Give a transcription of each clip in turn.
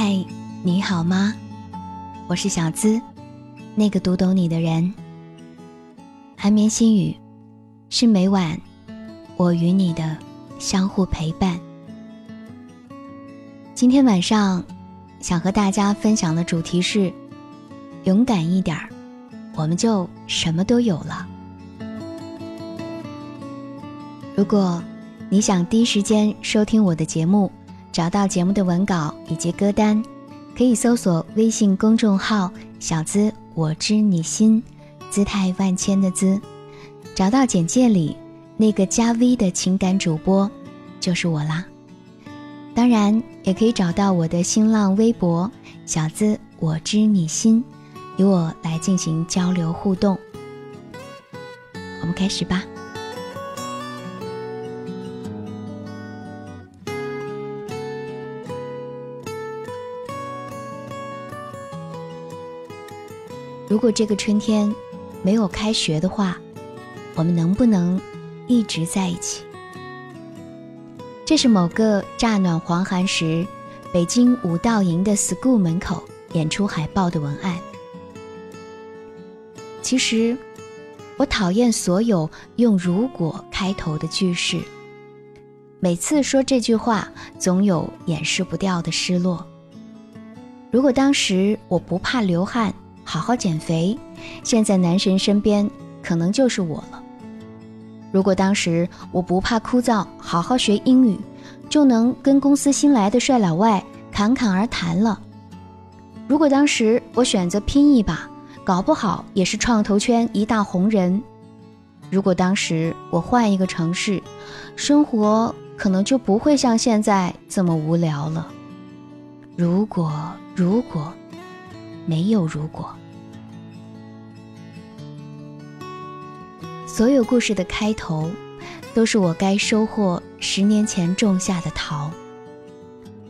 嗨，你好吗？我是小资，那个读懂你的人。寒眠心语，是每晚我与你的相互陪伴。今天晚上想和大家分享的主题是：勇敢一点儿，我们就什么都有了。如果你想第一时间收听我的节目，找到节目的文稿以及歌单，可以搜索微信公众号“小资我知你心”，姿态万千的“资”，找到简介里那个加 V 的情感主播，就是我啦。当然，也可以找到我的新浪微博“小资我知你心”，与我来进行交流互动。我们开始吧。如果这个春天没有开学的话，我们能不能一直在一起？这是某个乍暖还寒时，北京五道营的 school 门口演出海报的文案。其实，我讨厌所有用“如果”开头的句式。每次说这句话，总有掩饰不掉的失落。如果当时我不怕流汗。好好减肥，现在男神身边可能就是我了。如果当时我不怕枯燥，好好学英语，就能跟公司新来的帅老外侃侃而谈了。如果当时我选择拼一把，搞不好也是创投圈一大红人。如果当时我换一个城市，生活可能就不会像现在这么无聊了。如果，如果。没有如果，所有故事的开头，都是我该收获十年前种下的桃；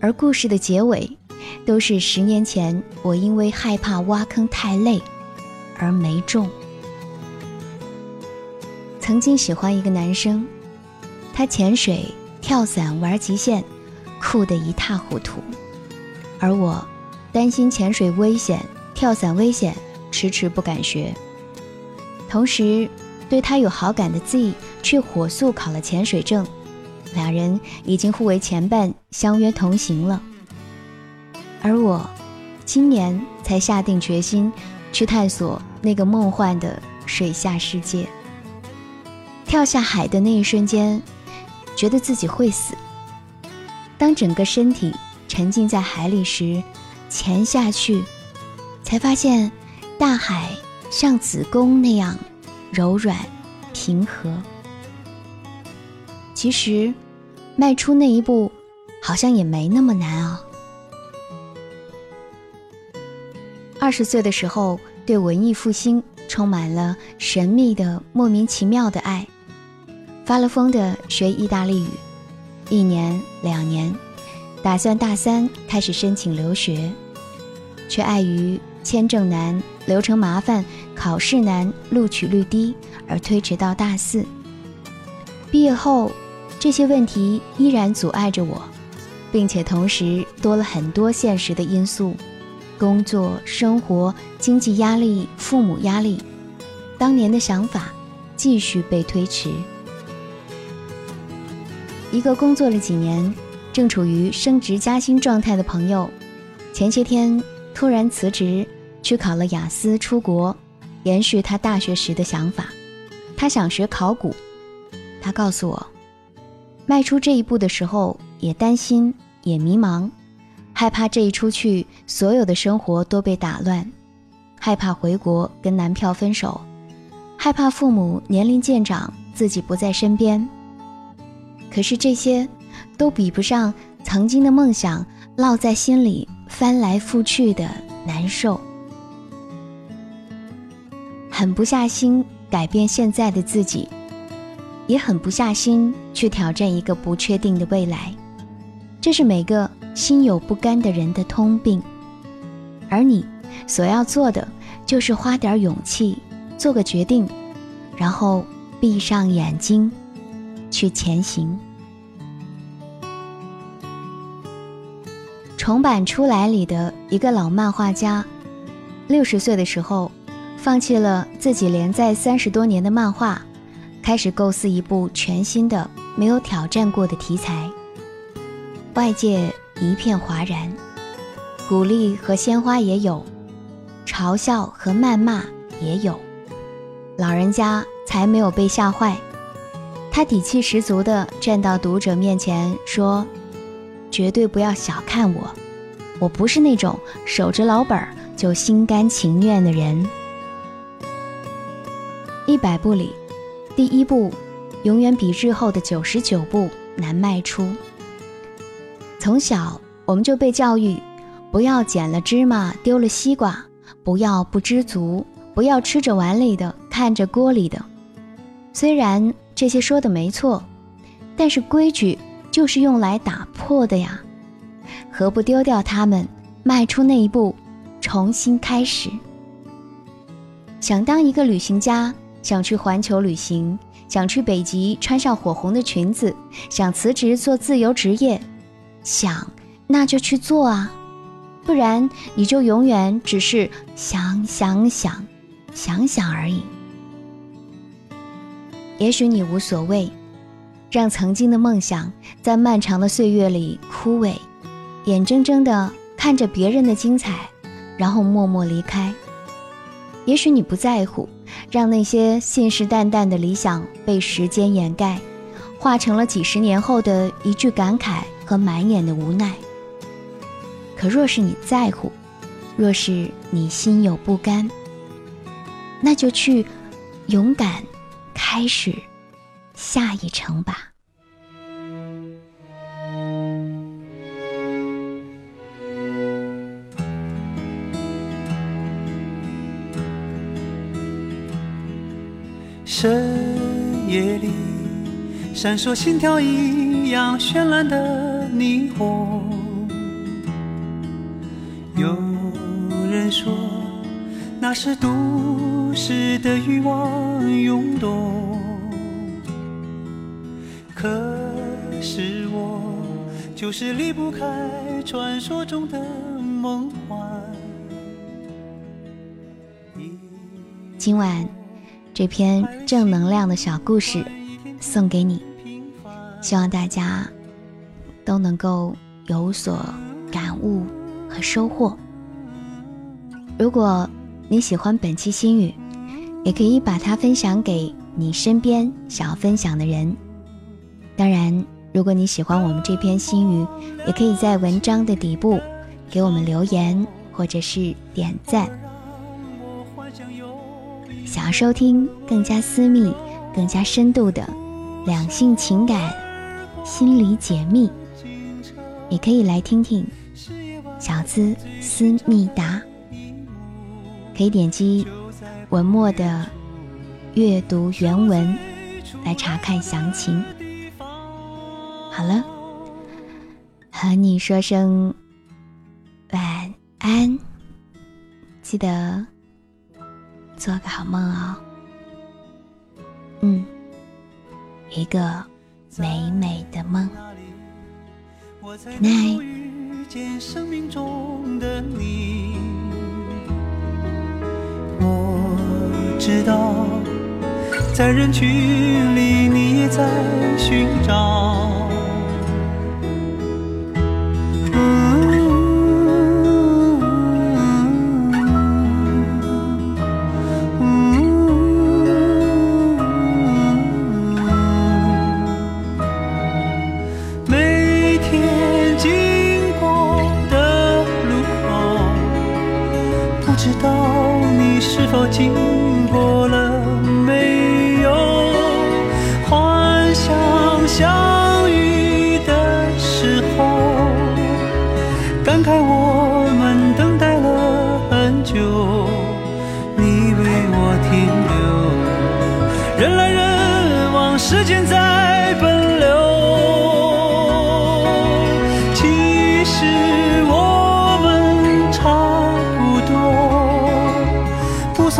而故事的结尾，都是十年前我因为害怕挖坑太累而没种。曾经喜欢一个男生，他潜水、跳伞、玩极限，酷得一塌糊涂，而我。担心潜水危险，跳伞危险，迟迟不敢学。同时，对他有好感的 Z 却火速考了潜水证，两人已经互为前伴，相约同行了。而我，今年才下定决心去探索那个梦幻的水下世界。跳下海的那一瞬间，觉得自己会死。当整个身体沉浸在海里时，潜下去，才发现大海像子宫那样柔软平和。其实，迈出那一步，好像也没那么难啊。二十岁的时候，对文艺复兴充满了神秘的、莫名其妙的爱，发了疯的学意大利语，一年两年。打算大三开始申请留学，却碍于签证难、流程麻烦、考试难、录取率低而推迟到大四。毕业后，这些问题依然阻碍着我，并且同时多了很多现实的因素：工作、生活、经济压力、父母压力。当年的想法继续被推迟。一个工作了几年。正处于升职加薪状态的朋友，前些天突然辞职去考了雅思，出国，延续他大学时的想法。他想学考古。他告诉我，迈出这一步的时候也担心，也迷茫，害怕这一出去，所有的生活都被打乱，害怕回国跟男票分手，害怕父母年龄渐长，自己不在身边。可是这些。都比不上曾经的梦想烙在心里翻来覆去的难受，狠不下心改变现在的自己，也狠不下心去挑战一个不确定的未来，这是每个心有不甘的人的通病。而你所要做的，就是花点勇气，做个决定，然后闭上眼睛，去前行。重版出来里的一个老漫画家，六十岁的时候，放弃了自己连载三十多年的漫画，开始构思一部全新的、没有挑战过的题材。外界一片哗然，鼓励和鲜花也有，嘲笑和谩骂也有，老人家才没有被吓坏。他底气十足地站到读者面前说。绝对不要小看我，我不是那种守着老本就心甘情愿的人。一百步里，第一步永远比日后的九十九步难迈出。从小我们就被教育，不要捡了芝麻丢了西瓜，不要不知足，不要吃着碗里的看着锅里的。虽然这些说的没错，但是规矩。就是用来打破的呀，何不丢掉它们，迈出那一步，重新开始？想当一个旅行家，想去环球旅行，想去北极穿上火红的裙子，想辞职做自由职业，想那就去做啊，不然你就永远只是想想想，想想而已。也许你无所谓。让曾经的梦想在漫长的岁月里枯萎，眼睁睁地看着别人的精彩，然后默默离开。也许你不在乎，让那些信誓旦旦的理想被时间掩盖，化成了几十年后的一句感慨和满眼的无奈。可若是你在乎，若是你心有不甘，那就去勇敢开始。下一程吧。深夜里闪烁心跳一样绚烂的霓虹，有人说那是都市的欲望涌动。可是我就是离不开传说中的梦幻。今晚这篇正能量的小故事送给你，希望大家都能够有所感悟和收获。如果你喜欢本期心语，也可以把它分享给你身边想要分享的人。当然，如果你喜欢我们这篇心语，也可以在文章的底部给我们留言或者是点赞。想要收听更加私密、更加深度的两性情感心理解密，也可以来听听小资思密达。可以点击文末的阅读原文来查看详情。好了，和你说声晚安，记得做个好梦哦。嗯，一个美美的梦。night。我知道，在人群里，你也在寻找。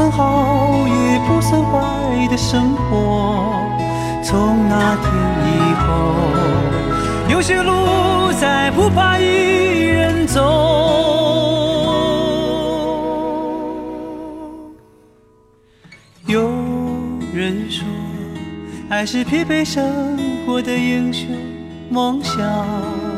算好也不算坏的生活从那天以后有些路再不怕一人走。有人说爱是疲惫生活的英雄梦想。